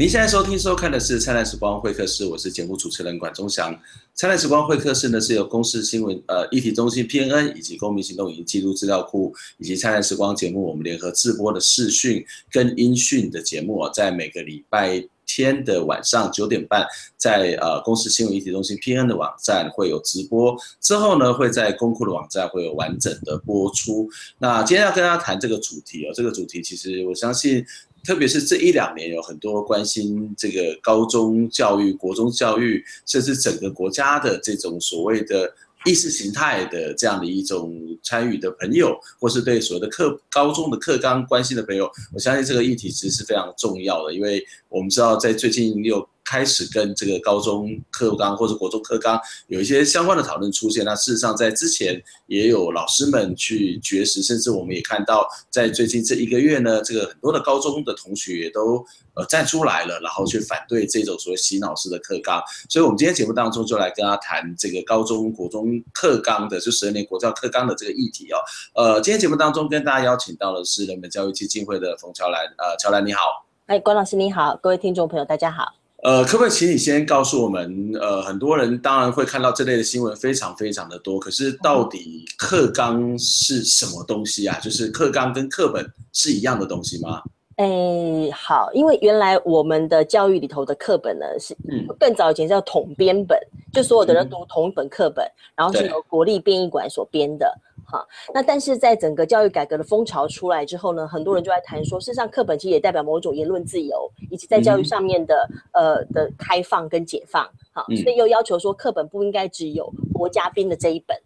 您现在收听收看的是《灿烂时光会客室》，我是节目主持人管中祥。《灿烂时光会客室》呢是由公司新闻呃议题中心 PNN 以及公民行动影音记录资料库以及《灿烂时光》节目我们联合制播的视讯跟音讯的节目，在每个礼拜天的晚上九点半，在呃公司新闻议题中心 PNN 的网站会有直播，之后呢会在公库的网站会有完整的播出。那今天要跟大家谈这个主题哦，这个主题其实我相信。特别是这一两年，有很多关心这个高中教育、国中教育，甚至整个国家的这种所谓的意识形态的这样的一种参与的朋友，或是对所谓的课高中的课纲关心的朋友，我相信这个议题其实是非常重要的，因为我们知道在最近又。开始跟这个高中课纲或者国中课纲有一些相关的讨论出现。那事实上，在之前也有老师们去绝食，甚至我们也看到，在最近这一个月呢，这个很多的高中的同学也都呃站出来了，然后去反对这种所谓洗脑式的课纲。所以，我们今天节目当中就来跟大家谈这个高中国中课纲的，就十二年国教课纲的这个议题哦。呃，今天节目当中跟大家邀请到的是人本教育基金会的冯乔兰，呃，乔兰你好。哎，关老师你好，各位听众朋友大家好。呃，可不可以请你先告诉我们？呃，很多人当然会看到这类的新闻，非常非常的多。可是到底课纲是什么东西啊？就是课纲跟课本是一样的东西吗？哎、欸，好，因为原来我们的教育里头的课本呢，是更早以前叫统编本，嗯、就所有的人读同一本课本，嗯、然后是由国立编译馆所编的。好，那但是在整个教育改革的风潮出来之后呢，很多人就在谈说，事实上课本其实也代表某种言论自由，以及在教育上面的、嗯、呃的开放跟解放。好，所以又要求说课本不应该只有国家编的这一本，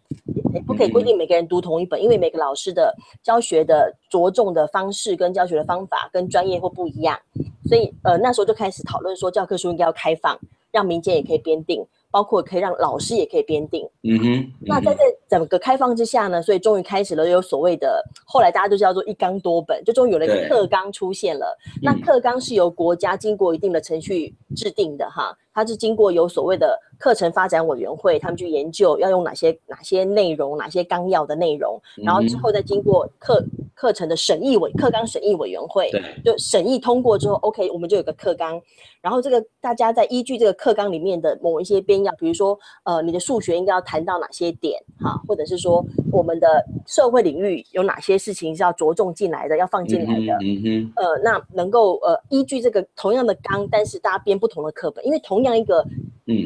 也不可以规定每个人读同一本，因为每个老师的教学的着重的方式跟教学的方法跟专业会不一样，所以呃那时候就开始讨论说教科书应该要开放，让民间也可以编订。包括可以让老师也可以编定，嗯哼。嗯哼，那在这整个开放之下呢，所以终于开始了有所谓的，后来大家都叫做一纲多本，就终于有了一个课纲出现了。那课纲是由国家经过一定的程序制定的哈，它是经过有所谓的课程发展委员会，他们去研究要用哪些哪些内容，哪些纲要的内容，然后之后再经过课课程的审议委课纲审议委员会，对，就审议通过之后，OK，我们就有个课纲。然后这个大家在依据这个课纲里面的某一些编要，比如说，呃，你的数学应该要谈到哪些点，哈，或者是说我们的社会领域有哪些事情是要着重进来的，要放进来的，嗯哼，呃，那能够呃依据这个同样的纲，但是大家编不同的课本，因为同样一个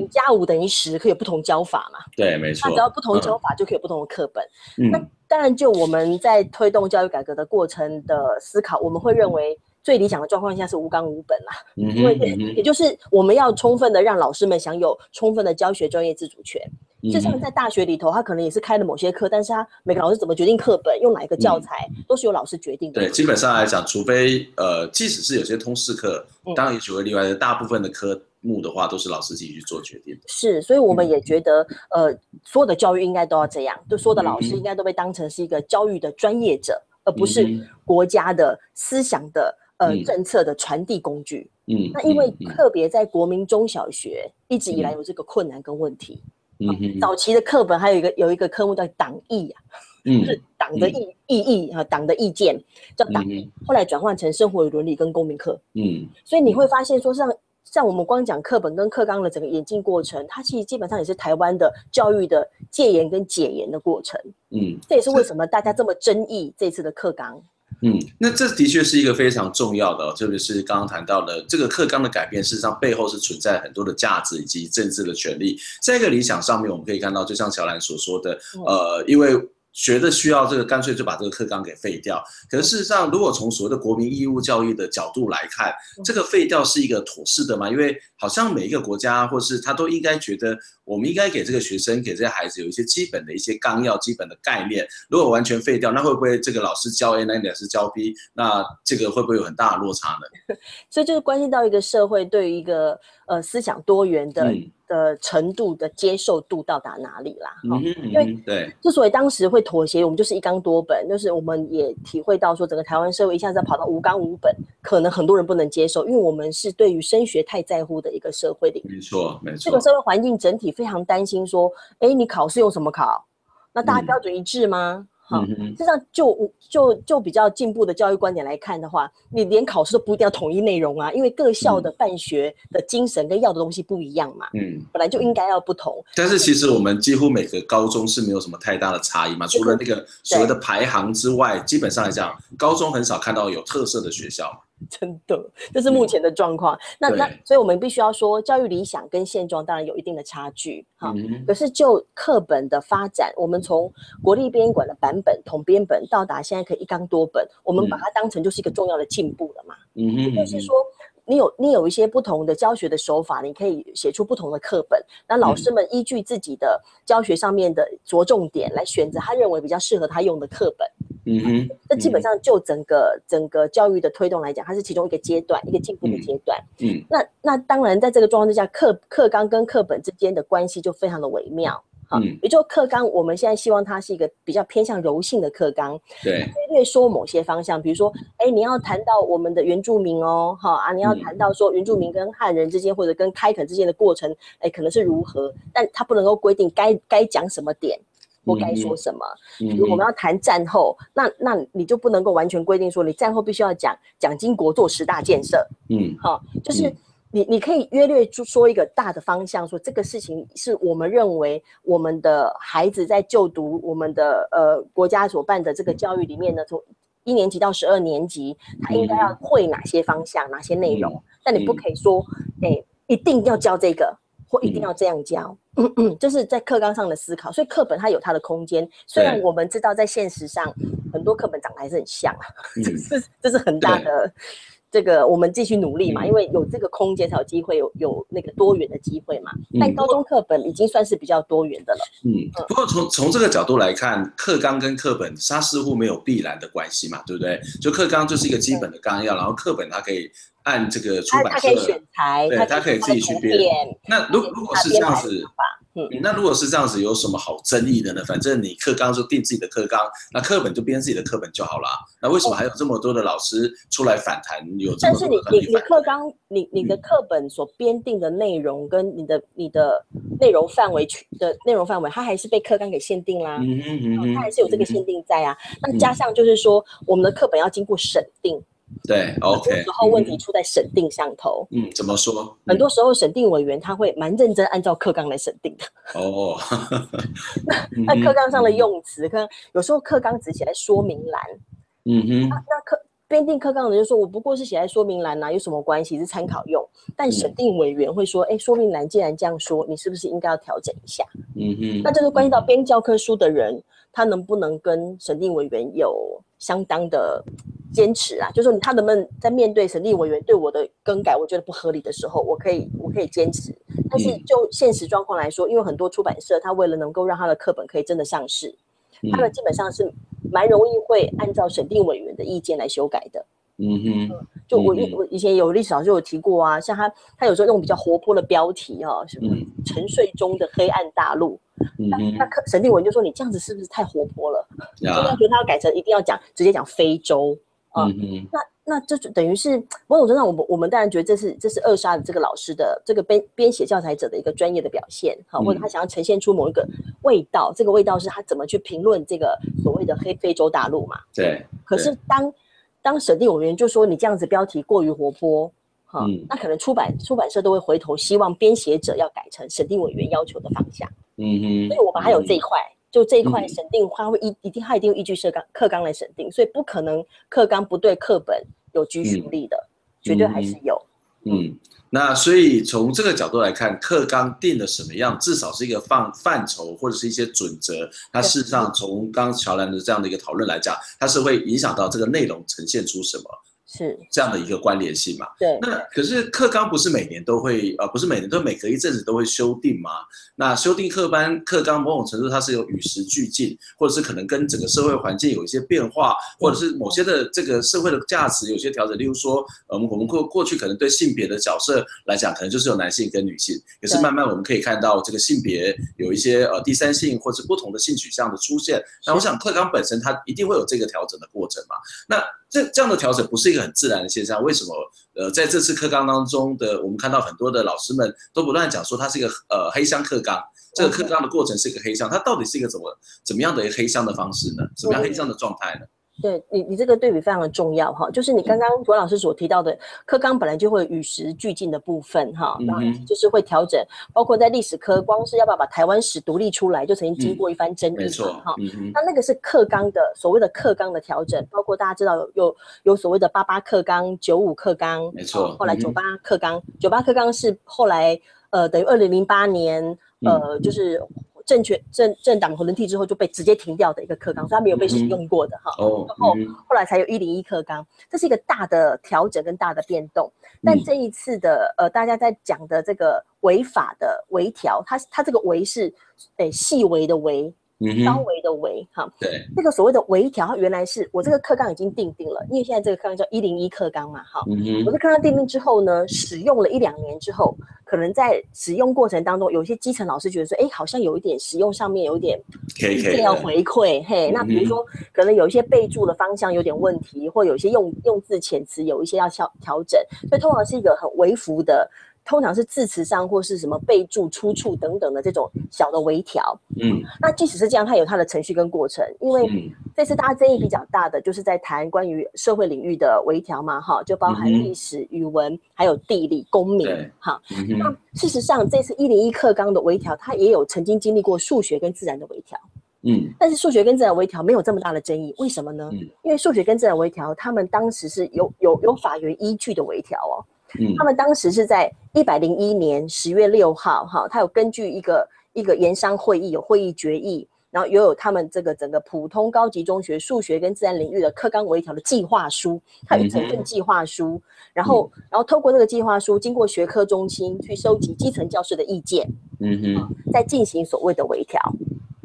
五加五等于十，可以有不同教法嘛，对，没错，那只要不同教法就可以有不同的课本，嗯，那当然就我们在推动教育改革的过程的思考，我们会认为。最理想的状况下是无纲无本啦，嗯 因为也就是我们要充分的让老师们享有充分的教学专业自主权。事实上，在大学里头，他可能也是开了某些课，但是他每个老师怎么决定课本，用哪一个教材，都是由老师决定的。对，基本上来讲，除非呃，即使是有些通识课，当然也许会例外的，大部分的科目的话，都是老师自己去做决定的。是，所以我们也觉得，呃，所有的教育应该都要这样，就所有的老师应该都被当成是一个教育的专业者，而不是国家的思想的。呃，政策的传递工具。嗯，那因为特别在国民中小学一直以来有这个困难跟问题。嗯哼，早期的课本还有一个有一个科目叫党意啊，嗯，就是党的意意义啊，党的意见叫党意。后来转换成生活伦理跟公民课。嗯，所以你会发现说，像像我们光讲课本跟课纲的整个演进过程，它其实基本上也是台湾的教育的戒严跟解严的过程。嗯，这也是为什么大家这么争议这次的课纲。嗯，那这的确是一个非常重要的哦，特别是刚刚谈到的这个课纲的改变，事实上背后是存在很多的价值以及政治的权利。在一个理想上面，我们可以看到，就像乔兰所说的，呃，因为。觉得需要这个，干脆就把这个课纲给废掉。可是事实上，如果从所谓的国民义务教育的角度来看，这个废掉是一个妥适的吗？因为好像每一个国家，或是他都应该觉得，我们应该给这个学生、给这些孩子有一些基本的一些纲要、基本的概念。如果完全废掉，那会不会这个老师教 A，那老师教 B？那这个会不会有很大的落差呢？所以就是关系到一个社会对于一个呃思想多元的。嗯的程度的接受度到达哪里啦？哈、嗯，因为对，之所以当时会妥协，我们就是一纲多本，就是我们也体会到说，整个台湾社会一下子跑到无纲无本，可能很多人不能接受，因为我们是对于升学太在乎的一个社会里，没错，没错。这个社会环境整体非常担心说，哎，你考试用什么考？那大家标准一致吗？哈，实际上就就就比较进步的教育观点来看的话，你连考试都不一定要统一内容啊，因为各校的办学的精神跟要的东西不一样嘛。嗯，本来就应该要不同。但是其实我们几乎每个高中是没有什么太大的差异嘛，除了那个所谓的排行之外，基本上来讲，高中很少看到有特色的学校。真的，这是目前的状况。嗯、那那，所以我们必须要说，教育理想跟现状当然有一定的差距哈。嗯、可是就课本的发展，我们从国立编管的版本统编本到达现在可以一纲多本，我们把它当成就是一个重要的进步了嘛。嗯哼，就是说。你有你有一些不同的教学的手法，你可以写出不同的课本。那老师们依据自己的教学上面的着重点来选择他认为比较适合他用的课本。嗯哼，这基本上就整个整个教育的推动来讲，它是其中一个阶段，一个进步的阶段。嗯，那那当然在这个状况之下，课课纲跟课本之间的关系就非常的微妙。好，也就课纲，我们现在希望它是一个比较偏向柔性的课纲，对，略说某些方向，比如说，哎，你要谈到我们的原住民哦，哈啊，你要谈到说原住民跟汉人之间或者跟开垦之间的过程，哎，可能是如何，但它不能够规定该该讲什么点或该说什么。比如我们要谈战后，那那你就不能够完全规定说你战后必须要讲蒋经国做十大建设，嗯，好，就是。你你可以约略就说一个大的方向，说这个事情是我们认为我们的孩子在就读我们的呃国家所办的这个教育里面呢，从一年级到十二年级，他应该要会哪些方向、哪些内容。但你不可以说，哎，一定要教这个，或一定要这样教，嗯嗯，就是在课纲上的思考。所以课本它有它的空间，虽然我们知道在现实上很多课本长得还是很像啊，这是这是很大的。这个我们继续努力嘛，因为有这个空间才有机会有有那个多元的机会嘛。但高中课本已经算是比较多元的了。嗯，不过从从这个角度来看，课纲跟课本它似乎没有必然的关系嘛，对不对？就课纲就是一个基本的纲要，然后课本它可以按这个出版社，它可以选材，对，它可以自己去编。那如如果是这样子。嗯，那如果是这样子，有什么好争议的呢？反正你课纲就定自己的课纲，那课本就编自己的课本就好了。那为什么还有这么多的老师出来反弹？有这么多的？但是你你你课纲，你你的课本所编定的内容跟你的你的内容范围的内容范围，它还是被课纲给限定啦。嗯嗯嗯，它还是有这个限定在啊。那加上就是说，我们的课本要经过审定。对，OK。有时候问题出在审定上头。嗯，怎么说？很多时候审定委员他会蛮认真按照课纲来审定的。哦。那课纲上的用词，可能有时候课纲只写在说明栏。嗯哼。那那课编定课纲的人就说，我不过是写在说明栏呐，有什么关系？是参考用。但审定委员会说，哎，说明栏既然这样说，你是不是应该要调整一下？嗯哼。那这就关系到编教科书的人，他能不能跟审定委员有相当的。坚持啊，就是说他能不能在面对审定委员对我的更改，我觉得不合理的时候，我可以我可以坚持。但是就现实状况来说，因为很多出版社他为了能够让他的课本可以真的上市，他们基本上是蛮容易会按照审定委员的意见来修改的。嗯哼，就我以我以前有历史老师有提过啊，像他他有时候那种比较活泼的标题啊，什么沉睡中的黑暗大陆，那那课审定委员就说，你这样子是不是太活泼了？所以他觉得他要改成一定要讲直接讲非洲。嗯嗯，那那这就等于是某种程度上，我们我们当然觉得这是这是扼杀了这个老师的这个编编写教材者的一个专业的表现，好，或者他想要呈现出某一个味道，这个味道是他怎么去评论这个所谓的黑非洲大陆嘛？对。可是当当审定委员就说你这样子标题过于活泼，哈，那可能出版出版社都会回头希望编写者要改成审定委员要求的方向。嗯哼。所以我们还有这一块。就这一块审定，他会一一定他一定依据社纲课纲来审定，所以不可能课纲不对课本有拘束力的，嗯、绝对还是有。嗯，那所以从这个角度来看，课纲定的什么样，至少是一个范范畴或者是一些准则。它事实上从刚乔兰的这样的一个讨论来讲，它是会影响到这个内容呈现出什么。是这样的一个关联性嘛？对。那可是课纲不是每年都会，呃，不是每年都每隔一阵子都会修订吗？那修订课班课纲某种程度它是有与时俱进，或者是可能跟整个社会环境有一些变化，或者是某些的这个社会的价值有些调整。例如说，我们，我们过过去可能对性别的角色来讲，可能就是有男性跟女性，可是慢慢我们可以看到这个性别有一些呃第三性或者不同的性取向的出现。那我想课纲本身它一定会有这个调整的过程嘛？那这这样的调整不是一个很自然的现象，为什么？呃，在这次课纲当中的，我们看到很多的老师们都不断讲说，它是一个呃黑箱课纲，这个课纲的过程是一个黑箱，它到底是一个怎么怎么样的一个黑箱的方式呢？什么样黑箱的状态呢？对你，你这个对比非常的重要哈，就是你刚刚文老师所提到的课纲本来就会与时俱进的部分哈，那、嗯、就是会调整，包括在历史科，光是要不要把台湾史独立出来，就曾经经过一番争议嘛哈。那那个是课纲的所谓的课纲的调整，包括大家知道有有有所谓的八八课纲、九五课纲，没错，后来九八课纲，九八课纲是后来呃等于二零零八年呃就是。政权政政党轮替之后就被直接停掉的一个课纲，所以它没有被使用过的哈。然后后来才有一零一课纲，这是一个大的调整跟大的变动。但这一次的呃，大家在讲的这个违法的微调，它它这个微是诶细微的微。稍微的微哈，对，这个所谓的微调，原来是我这个课纲已经定定了，因为现在这个课纲叫一零一课纲嘛，哈，我这课纲定定之后呢，使用了一两年之后，可能在使用过程当中，有些基层老师觉得说，哎，好像有一点使用上面有一点，一定要回馈，嘿，那比如说可能有一些备注的方向有点问题，或有一些用用字遣词有一些要调调整，所以通常是一个很微幅的。通常是字词上或是什么备注、出处等等的这种小的微调。嗯，那即使是这样，它有它的程序跟过程。因为这次大家争议比较大的，就是在谈关于社会领域的微调嘛，哈，就包含历史、语文，还有地理、公民，哈。那事实上，这次一零一课纲的微调，它也有曾经经历过数学跟自然的微调。嗯，但是数学跟自然微调没有这么大的争议，为什么呢？因为数学跟自然微调，他们当时是有有有法源依据的微调哦。嗯，他们当时是在一百零一年十月六号，哈，他有根据一个一个研商会议有会议决议，然后又有他们这个整个普通高级中学数学跟自然领域的课纲微调的计划书，它有整份计划书，然后然后透过这个计划书，经过学科中心去收集基层教师的意见，嗯哼，再进行所谓的微调，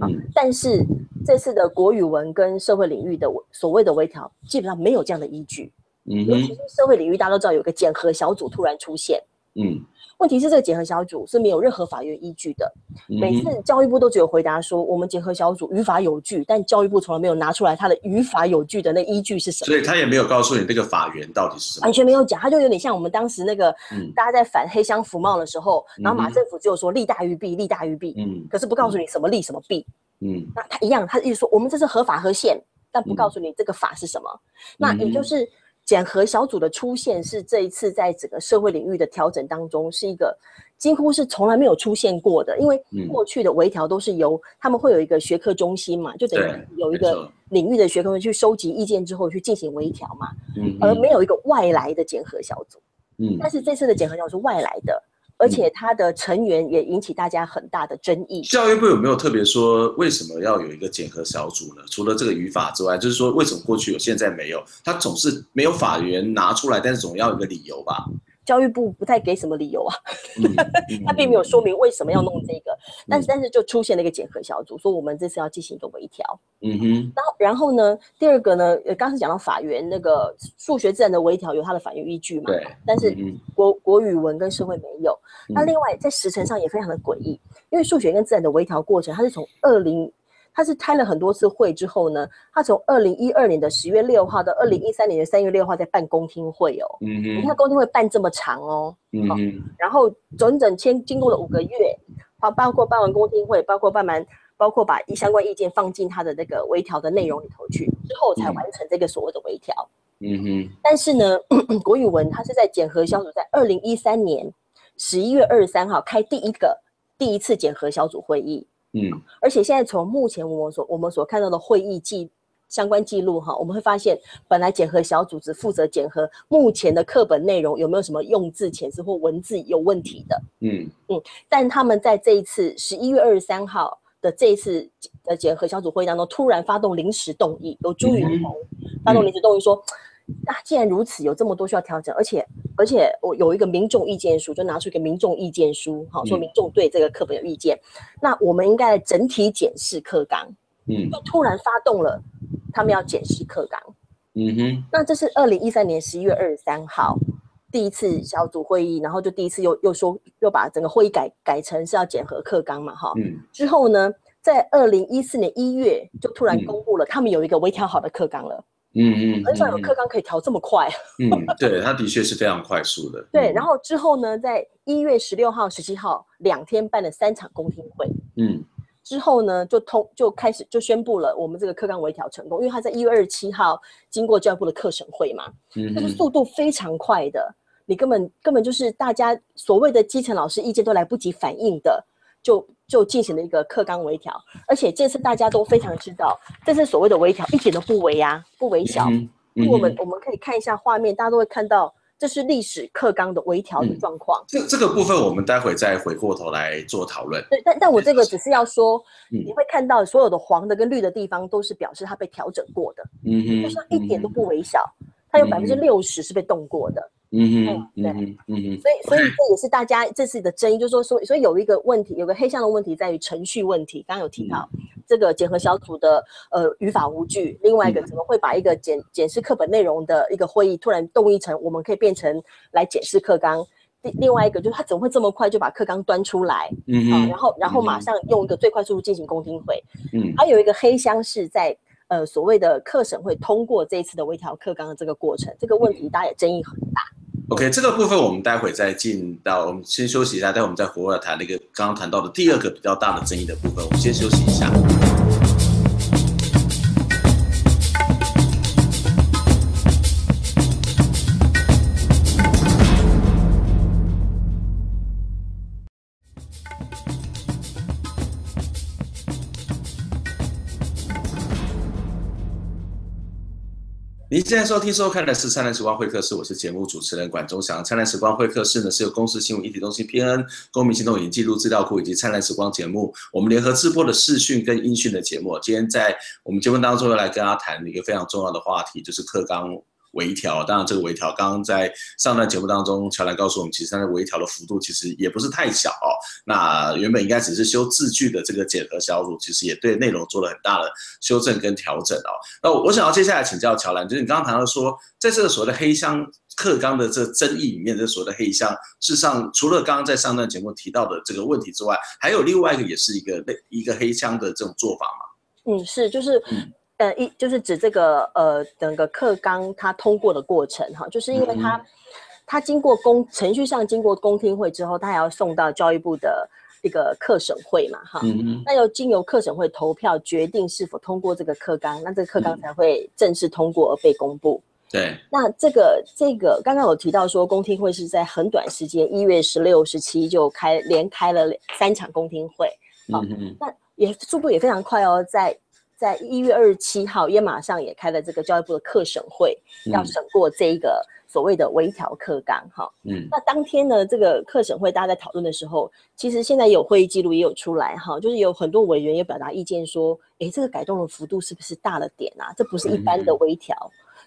嗯，但是这次的国语文跟社会领域的所谓的微调，基本上没有这样的依据。嗯，尤其是社会领域，大家都知道有个检核小组突然出现。嗯，问题是这个检核小组是没有任何法院依据的。每次教育部都只有回答说我们检核小组于法有据，但教育部从来没有拿出来他的于法有据的那依据是什么。所以他也没有告诉你这个法源到底是什么，完全没有讲。他就有点像我们当时那个，大家在反黑箱服贸的时候，然后马政府只有说利大于弊，利大于弊。嗯，可是不告诉你什么利什么弊。嗯，那他一样，他意思说我们这是合法合宪，但不告诉你这个法是什么。那也就是。检核小组的出现是这一次在整个社会领域的调整当中，是一个几乎是从来没有出现过的。因为过去的微调都是由他们会有一个学科中心嘛，就等于有一个领域的学科去收集意见之后去进行微调嘛，而没有一个外来的检核小组。嗯，但是这次的检核小组是外来的。而且他的成员也引起大家很大的争议。教育部有没有特别说为什么要有一个检核小组呢？除了这个语法之外，就是说为什么过去有，现在没有？他总是没有法源拿出来，但是总要有一个理由吧？教育部不太给什么理由啊，他并没有说明为什么要弄这个，但是但是就出现了一个检核小组，说我们这次要进行一个微调。嗯哼，然后然后呢，第二个呢，刚刚才讲到法源那个数学自然的微调有它的法源依据嘛？对。但是国国语文跟社会没有。那另外在时程上也非常的诡异，因为数学跟自然的微调过程，它是从二零。他是开了很多次会之后呢，他从二零一二年的十月六号到二零一三年的三月六号在办公听会哦。嗯哼。你看公听会办这么长哦。嗯哼。然后整整签经过了五个月，好，包括办完公听会，包括办完，包括把相关意见放进他的那个微调的内容里头去，之后才完成这个所谓的微调。嗯哼。但是呢，国语文他是在检核小组在二零一三年十一月二十三号开第一个第一次检核小组会议。嗯，而且现在从目前我们所我们所看到的会议记相关记录哈，我们会发现，本来检核小组只负责检核目前的课本内容有没有什么用字遣词或文字有问题的。嗯嗯，但他们在这一次十一月二十三号的这一次的检核小组会议当中，突然发动临时动议，有朱云红发动临时动议说。那、啊、既然如此，有这么多需要调整，而且而且我有一个民众意见书，就拿出一个民众意见书，好说民众对这个课本有意见，嗯、那我们应该整体检视课纲，嗯，就突然发动了他们要检视课纲，嗯哼，那这是二零一三年十一月二十三号第一次小组会议，然后就第一次又又说又把整个会议改改成是要检核课纲嘛，哈，嗯，之后呢，在二零一四年一月就突然公布了他们有一个微调好的课纲了。嗯嗯，很少有课纲可以调这么快。嗯，对，它的确是非常快速的。对，然后之后呢，在一月十六号、十七号两天办了三场公听会。嗯。之后呢，就通就开始就宣布了我们这个课纲微调成功，因为他在一月二十七号经过教育部的课审会嘛，嗯，就是速度非常快的，你根本根本就是大家所谓的基层老师意见都来不及反应的，就就进行了一个课纲微调，而且这次大家都非常知道，这次所谓的微调一点都不微啊，不微小，嗯嗯、我们我们可以看一下画面，大家都会看到。这是历史课纲的微调的状况。嗯、这这个部分我们待会再回过头来做讨论。对，但但我这个只是要说，嗯、你会看到所有的黄的跟绿的地方都是表示它被调整过的。嗯哼，就是一点都不微小，嗯、它有百分之六十是被动过的。嗯哼，对，嗯哼，嗯。所以所以这也是大家这次的争议，就是说所所以有一个问题，有个黑箱的问题在于程序问题。刚刚有提到。嗯这个检核小组的呃语法无据，另外一个怎么会把一个检检视课本内容的一个会议突然动议成我们可以变成来检视课纲？另另外一个就是他怎么会这么快就把课纲端出来？嗯哼、啊、然后然后马上用一个最快速度进行公听会。嗯，还有一个黑箱是在呃所谓的课审会通过这一次的微调课纲的这个过程，这个问题大家也争议很大。OK，这个部分我们待会再进到，我们先休息一下，待会我们再回来谈那个刚刚谈到的第二个比较大的争议的部分，我们先休息一下。您现在收听收看的是灿烂时光会客室，我是节目主持人管中祥。灿烂时光会客室呢是由公司新闻一体中心 PN、公民行动影音记录资料库以及灿烂时光节目我们联合制播的视讯跟音讯的节目。今天在我们节目当中要来跟大家谈一个非常重要的话题，就是课纲。微调，当然这个微调，刚刚在上段节目当中，乔兰告诉我们，其实它的微调的幅度其实也不是太小哦。那原本应该只是修字句的这个检核小组，其实也对内容做了很大的修正跟调整哦。那我想要接下来请教乔兰，就是你刚刚谈到说，在这个所谓的黑箱课纲的这争议里面，这所谓的黑箱，事实上除了刚刚在上段节目提到的这个问题之外，还有另外一个也是一个类一个黑箱的这种做法吗？嗯，是，就是。嗯呃，一就是指这个呃，整个课纲它通过的过程哈，就是因为它它经过公程序上经过公听会之后，它还要送到教育部的一个课审会嘛哈，那要经由课审会投票决定是否通过这个课纲，那这个课纲才会正式通过而被公布。对，那这个这个刚刚有提到说公听会是在很短时间，一月十六、十七就开连开了三场公听会，嗯嗯，那也速度也非常快哦，在。在一月二十七号，也马上也开了这个教育部的课审会，要审过这一个所谓的微调课纲哈。嗯，那当天呢，这个课审会大家在讨论的时候，其实现在有会议记录也有出来哈，就是有很多委员也表达意见说，诶，这个改动的幅度是不是大了点啊？这不是一般的微调。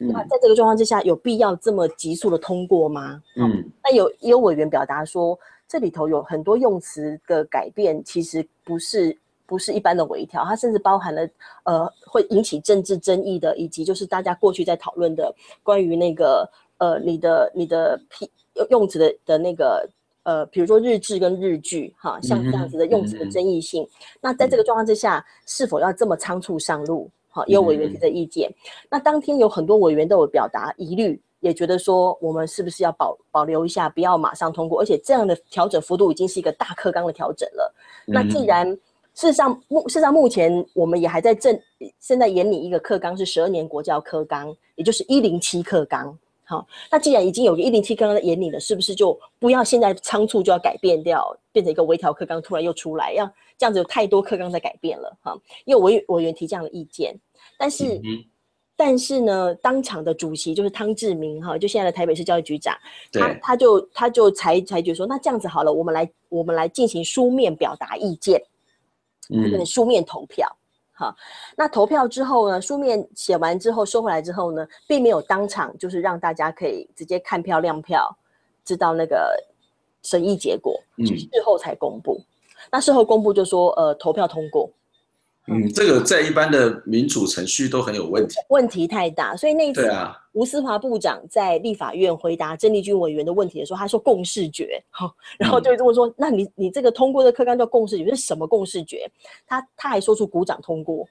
嗯、那在这个状况之下，有必要这么急速的通过吗？嗯，那有有委员表达说，这里头有很多用词的改变，其实不是。不是一般的微调，它甚至包含了呃会引起政治争议的，以及就是大家过去在讨论的关于那个呃你的你的批用词的的那个呃比如说日志跟日剧哈，像这样子的用词的争议性。嗯、那在这个状况之下，是否要这么仓促上路？哈，也有委员提的意见。嗯、那当天有很多委员都有表达疑虑，也觉得说我们是不是要保保留一下，不要马上通过？而且这样的调整幅度已经是一个大课纲的调整了。嗯、那既然事实上，目事实上目前我们也还在正，现在研拟一个课纲是十二年国教课纲，也就是一零七课纲。好，那既然已经有个一零七课纲在研拟了，是不是就不要现在仓促就要改变掉，变成一个微调课纲突然又出来，要这样子有太多课纲在改变了哈？因为委委员提这样的意见，但是、嗯、但是呢，当场的主席就是汤志明哈，就现在的台北市教育局长，他他就他就裁裁决说，那这样子好了，我们来我们来进行书面表达意见。嗯，变成书面投票，好，那投票之后呢，书面写完之后收回来之后呢，并没有当场就是让大家可以直接看票亮票，知道那个审议结果，嗯，事后才公布。那事后公布就说，呃，投票通过。嗯，这个在一般的民主程序都很有问题，问题太大。所以那次吴思华部长在立法院回答郑丽君委员的问题的时候，他说共识决，好，然后就这么说，嗯、那你你这个通过的课纲叫共识决，是什么共识决？他他还说出鼓掌通过，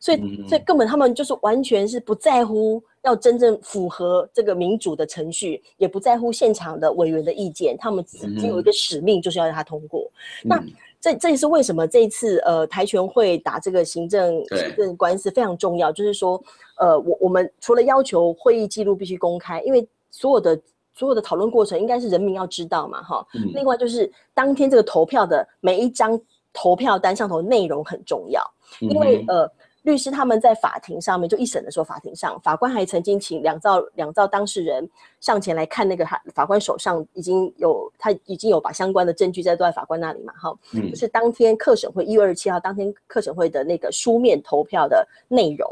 所以、嗯、所以根本他们就是完全是不在乎要真正符合这个民主的程序，也不在乎现场的委员的意见，他们只只有一个使命，就是要让他通过。嗯、那这这也是为什么这一次呃台拳会打这个行政行政官司非常重要，就是说呃我我们除了要求会议记录必须公开，因为所有的所有的讨论过程应该是人民要知道嘛哈。嗯、另外就是当天这个投票的每一张投票单上头内容很重要，因为呃。律师他们在法庭上面就一审的时候，法庭上法官还曾经请两造两造当事人上前来看那个法法官手上已经有他已经有把相关的证据在都在法官那里嘛，哈，嗯，就是当天课审会一月二十七号当天课审会的那个书面投票的内容，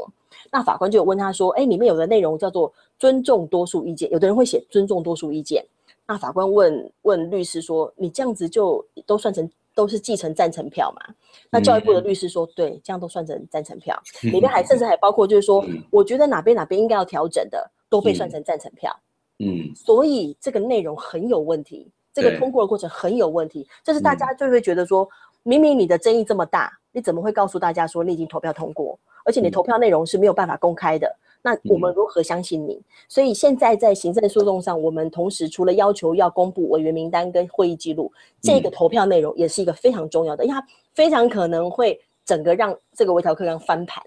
那法官就有问他说，哎，里面有的内容叫做尊重多数意见，有的人会写尊重多数意见，那法官问问律师说，你这样子就都算成。都是继承赞成票嘛？那教育部的律师说，对，这样都算成赞成票。里面还甚至还包括，就是说，我觉得哪边哪边应该要调整的，都被算成赞成票。嗯，所以这个内容很有问题，这个通过的过程很有问题。就是大家就会觉得说，明明你的争议这么大，你怎么会告诉大家说你已经投票通过，而且你投票内容是没有办法公开的？那我们如何相信你？嗯、所以现在在行政诉讼上，我们同时除了要求要公布委员名单跟会议记录，嗯、这个投票内容也是一个非常重要的，因为它非常可能会整个让这个微调课纲翻盘，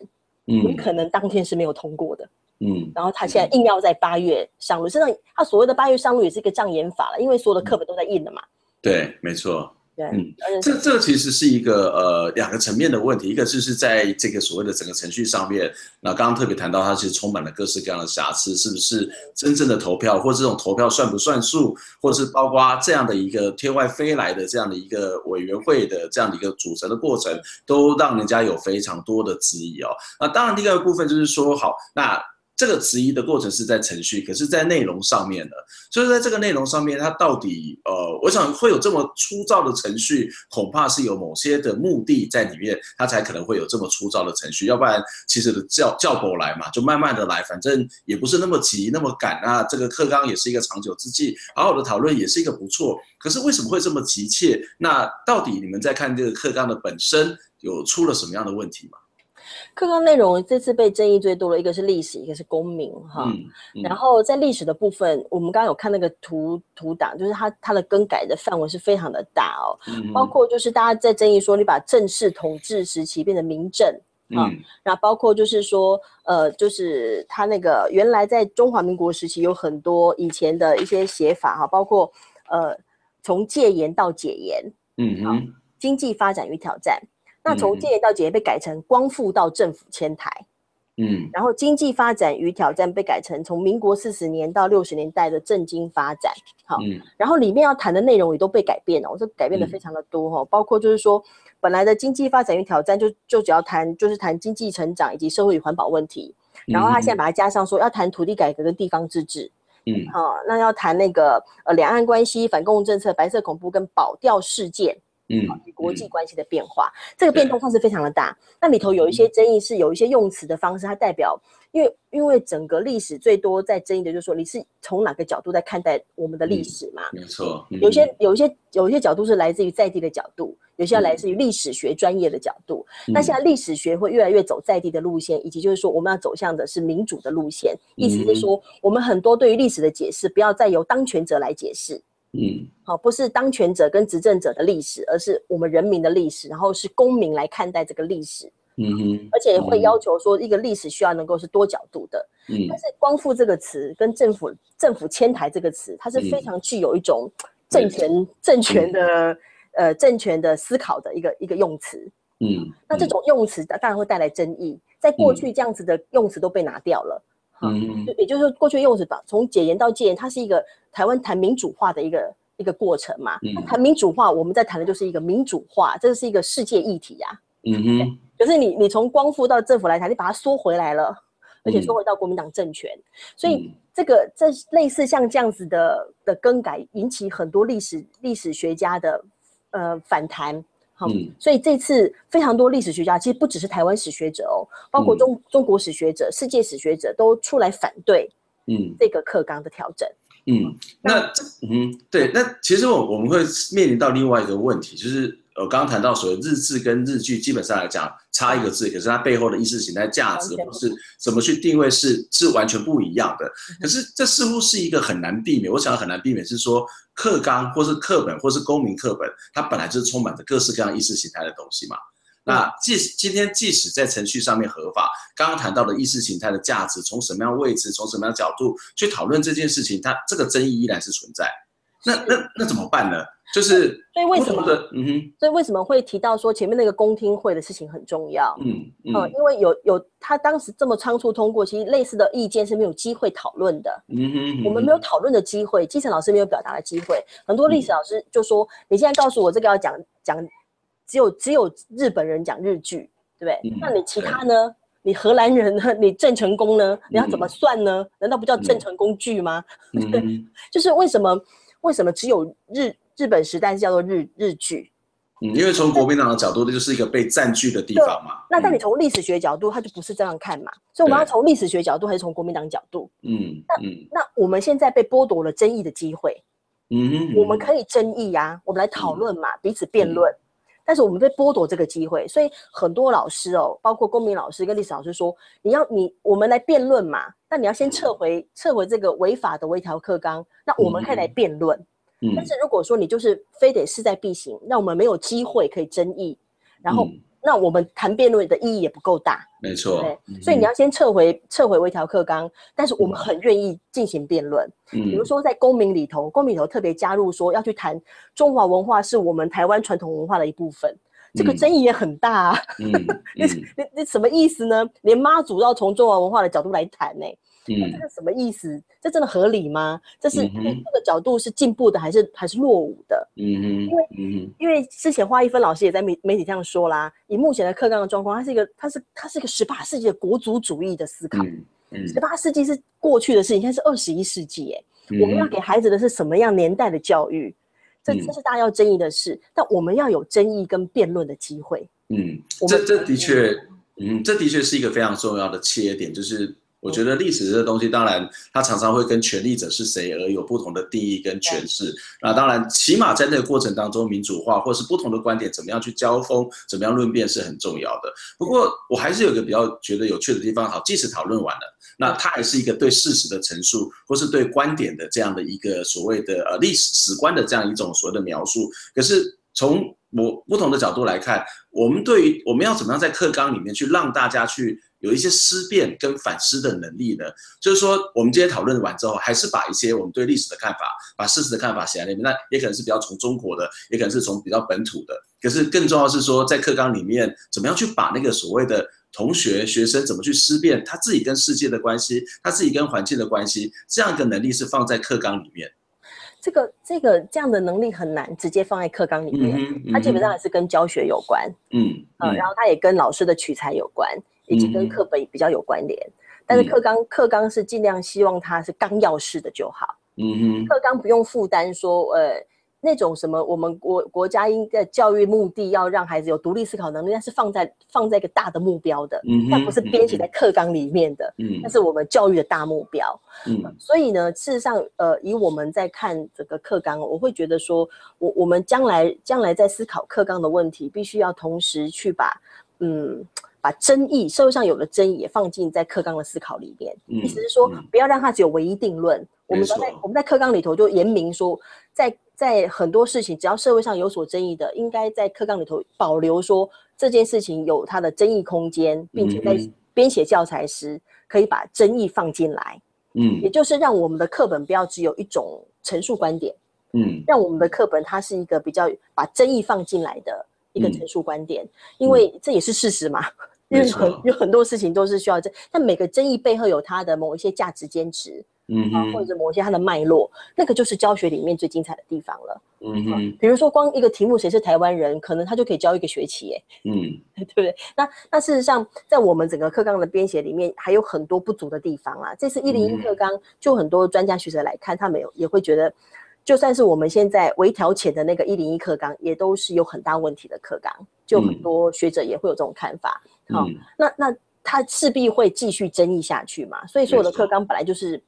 嗯，有可能当天是没有通过的，嗯，然后他现在硬要在八月上路，实际上他所谓的八月上路也是一个障眼法了，因为所有的课本都在印了嘛，对，没错。对嗯，这这其实是一个呃两个层面的问题，一个就是在这个所谓的整个程序上面，那刚刚特别谈到它其实充满了各式各样的瑕疵，是不是真正的投票，或者这种投票算不算数，或者是包括这样的一个天外飞来的这样的一个委员会的这样的一个组成的过程，都让人家有非常多的质疑哦。那当然第二个部分就是说，好，那。这个质疑的过程是在程序，可是，在内容上面的，所以在这个内容上面，它到底呃，我想会有这么粗糙的程序，恐怕是有某些的目的在里面，它才可能会有这么粗糙的程序，要不然其实的叫叫过来嘛，就慢慢的来，反正也不是那么急那么赶啊。这个课纲也是一个长久之计，好好的讨论也是一个不错。可是为什么会这么急切？那到底你们在看这个课纲的本身有出了什么样的问题吗？课纲内容这次被争议最多的一个是历史，一个是公民，哈、嗯。嗯、然后在历史的部分，我们刚刚有看那个图图档，就是它它的更改的范围是非常的大哦，嗯、包括就是大家在争议说你把正式统治时期变成民政，啊，那、嗯、包括就是说呃，就是他那个原来在中华民国时期有很多以前的一些写法哈，包括呃从戒严到解严，嗯嗯，经济发展与挑战。那从戒严到解严被改成光复到政府迁台，嗯，然后经济发展与挑战被改成从民国四十年到六十年代的政经发展，好，嗯，然后里面要谈的内容也都被改变了，我说改变的非常的多哈，包括就是说本来的经济发展与挑战就就只要谈就是谈经济成长以及社会与环保问题，然后他现在把它加上说要谈土地改革跟地方自治，嗯，好，那要谈那个呃两岸关系、反共政策、白色恐怖跟保钓事件。嗯，国际关系的变化，嗯、这个变动上是非常的大。那里头有一些争议，是有一些用词的方式，它代表，因为因为整个历史最多在争议的，就是说你是从哪个角度在看待我们的历史嘛？没错，有些有一些有一些角度是来自于在地的角度，有些来自于历史学专业的角度。嗯、那现在历史学会越来越走在地的路线，以及就是说我们要走向的是民主的路线，意思是说我们很多对于历史的解释，不要再由当权者来解释。嗯，好，不是当权者跟执政者的历史，而是我们人民的历史，然后是公民来看待这个历史。嗯哼，而且会要求说，一个历史需要能够是多角度的。嗯，但是“光复”这个词跟政府“政府迁台”这个词，它是非常具有一种政权、嗯、政权的、嗯、呃政权的思考的一个一个用词。嗯，那这种用词当然会带来争议，在过去这样子的用词都被拿掉了。嗯，就也就是说，过去用是把，从解严到戒严，它是一个台湾谈民主化的一个一个过程嘛。嗯，谈民主化，我们在谈的就是一个民主化，这是一个世界议题呀、啊。嗯哼，可是你你从光复到政府来谈，你把它缩回来了，而且缩回到国民党政权，嗯、所以这个这类似像这样子的的更改，引起很多历史历史学家的呃反弹。嗯，所以这次非常多历史学家，其实不只是台湾史学者哦，包括中、嗯、中国史学者、世界史学者都出来反对，嗯，这个课纲的调整。嗯，那嗯，对，那其实我我们会面临到另外一个问题，就是我刚刚谈到所谓日志跟日剧，基本上来讲差一个字，可是它背后的意识形态价值或是怎么去定位是是完全不一样的。可是这似乎是一个很难避免，我想很难避免是说课纲或是课本或是公民课本，它本来就是充满着各式各样意识形态的东西嘛。那即使今天即使在程序上面合法，刚刚谈到的意识形态的价值，从什么样位置，从什么样角度去讨论这件事情，它这个争议依然是存在。那那那怎么办呢？就是所以为什么？嗯哼，所以为什么会提到说前面那个公听会的事情很重要？嗯嗯，嗯，因为有有他当时这么仓促通过，其实类似的意见是没有机会讨论的。嗯哼，我们没有讨论的机会，基层老师没有表达的机会，很多历史老师就说：“你现在告诉我这个要讲讲，只有只有日本人讲日剧，对不对？嗯、那你其他呢？你荷兰人呢？你郑成功呢？你要怎么算呢？嗯、难道不叫郑成功剧吗？嗯、对，就是为什么为什么只有日？”日本时代是叫做日日据，嗯，因为从国民党的角度，这就是一个被占据的地方嘛。那但你从历史学角度，他就不是这样看嘛。所以我们要从历史学角度，还是从国民党角度？嗯，那那我们现在被剥夺了争议的机会。嗯，我们可以争议呀，我们来讨论嘛，彼此辩论。但是我们被剥夺这个机会，所以很多老师哦，包括公民老师跟历史老师说，你要你我们来辩论嘛，那你要先撤回撤回这个违法的微调课纲，那我们可以来辩论。但是如果说你就是非得势在必行，那我们没有机会可以争议，然后那我们谈辩论的意义也不够大。没错，对，所以你要先撤回撤回微调课纲，但是我们很愿意进行辩论。嗯，比如说在公民里头，公民里头特别加入说要去谈中华文化是我们台湾传统文化的一部分，这个争议也很大啊。嗯，你你你什么意思呢？连妈祖要从中华文化的角度来谈呢？那这个什么意思？这真的合理吗？这是这个角度是进步的还是还是落伍的？嗯哼，因为嗯，因为之前花一芬老师也在媒媒体上说啦，以目前的课纲的状况，它是一个它是它是一个十八世纪的国族主义的思考。嗯，十八世纪是过去的事情，现在是二十一世纪，哎，我们要给孩子的是什么样年代的教育？这这是大家要争议的事，但我们要有争议跟辩论的机会。嗯，这这的确，嗯，这的确是一个非常重要的切点，就是。我觉得历史这个东西，当然它常常会跟权力者是谁而有不同的定义跟诠释。那当然，起码在那个过程当中，民主化或是不同的观点怎么样去交锋，怎么样论辩是很重要的。不过，我还是有个比较觉得有趣的地方。好，即使讨论完了，那它还是一个对事实的陈述，或是对观点的这样的一个所谓的呃历史史观的这样一种所谓的描述。可是从我不同的角度来看，我们对于我们要怎么样在课纲里面去让大家去。有一些思辨跟反思的能力呢，就是说，我们今天讨论完之后，还是把一些我们对历史的看法、把事实的看法写在那边。那也可能是比较从中国的，也可能是从比较本土的。可是更重要是说，在课纲里面，怎么样去把那个所谓的同学、学生怎么去思辨他自己跟世界的关系，他自己跟环境的关系，这样一个能力是放在课纲里面。这个、这个这样的能力很难直接放在课纲里面，嗯嗯、它基本上还是跟教学有关。嗯，嗯，然后它也跟老师的取材有关。以及跟课本比较有关联，嗯、但是课纲课纲是尽量希望它是纲要式的就好。嗯哼，课纲不用负担说，呃，那种什么我们国国家应该教育目的要让孩子有独立思考能力，那是放在放在一个大的目标的，嗯哼，那不是编写在课纲里面的，嗯，那是我们教育的大目标。嗯，所以呢，事实上，呃，以我们在看这个课纲，我会觉得说，我我们将来将来在思考课纲的问题，必须要同时去把，嗯。把争议，社会上有的争议也放进在课纲的思考里面。嗯、意思是说，不要让它只有唯一定论。嗯、我们在错我们在课纲里头就严明说，在在很多事情，只要社会上有所争议的，应该在课纲里头保留说这件事情有它的争议空间，并且在编写教材时可以把争议放进来。嗯，也就是让我们的课本不要只有一种陈述观点。嗯，让我们的课本它是一个比较把争议放进来的。一个陈述观点，嗯、因为这也是事实嘛。因为很有很多事情都是需要争，但每个争议背后有它的某一些价值坚持，嗯啊，或者某一些它的脉络，那个就是教学里面最精彩的地方了。嗯哼，比如说光一个题目谁是台湾人，可能他就可以教一个学期，哎，嗯，对不对？那那事实上，在我们整个课纲的编写里面，还有很多不足的地方啊。这次一零一课纲，就很多专家学者来看，他们有也会觉得。就算是我们现在微调前的那个一零一课纲，也都是有很大问题的课纲，就很多学者也会有这种看法。好、那那他势必会继续争议下去嘛。所以说，我的课纲本来就是，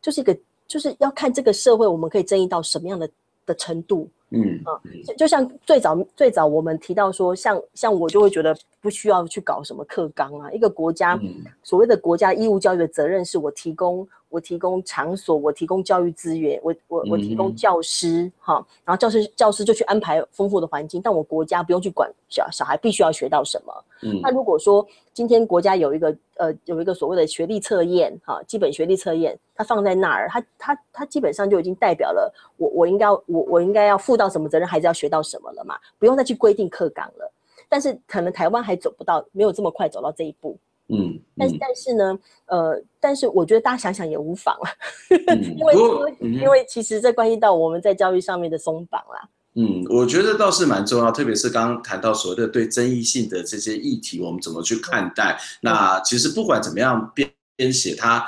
就是一个就是要看这个社会我们可以争议到什么样的的程度。嗯啊，就就像最早最早我们提到说，像像我就会觉得不需要去搞什么课纲啊，一个国家、嗯、所谓的国家义务教育的责任是我提供我提供场所，我提供教育资源，我我我提供教师哈、嗯，然后教师教师就去安排丰富的环境，但我国家不用去管小小孩必须要学到什么。嗯，那如果说今天国家有一个呃有一个所谓的学历测验哈，基本学历测验，它放在那儿，它它它基本上就已经代表了我我应该我我应该要负到什么责任，孩子要学到什么了嘛，不用再去规定课纲了。但是可能台湾还走不到，没有这么快走到这一步。嗯，嗯但是但是呢，呃，但是我觉得大家想想也无妨啊，嗯、因为、嗯、因为其实这关系到我们在教育上面的松绑啦。嗯，我觉得倒是蛮重要，特别是刚刚谈到所谓的对争议性的这些议题，我们怎么去看待？嗯、那其实不管怎么样编编写它。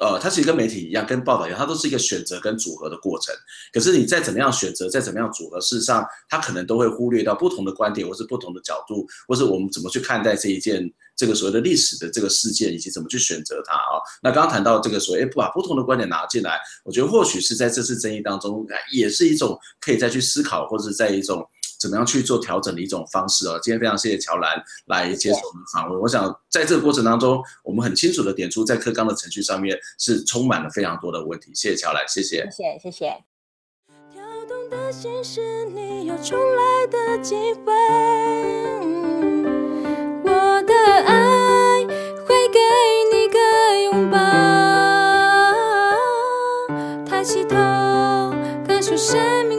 呃，它其实跟媒体一样，跟报道一样，它都是一个选择跟组合的过程。可是你再怎么样选择，再怎么样组合，事实上它可能都会忽略到不同的观点，或是不同的角度，或是我们怎么去看待这一件这个所谓的历史的这个事件，以及怎么去选择它啊。那刚刚谈到这个所谓，不把不同的观点拿进来，我觉得或许是在这次争议当中，也是一种可以再去思考，或者在一种。怎么样去做调整的一种方式哦？今天非常谢谢乔兰来接受我们访问。我想在这个过程当中，我们很清楚的点出，在课纲的程序上面是充满了非常多的问题。谢谢乔兰，谢谢，谢谢，谢谢。跳动的心是你有重来的机会头感受生命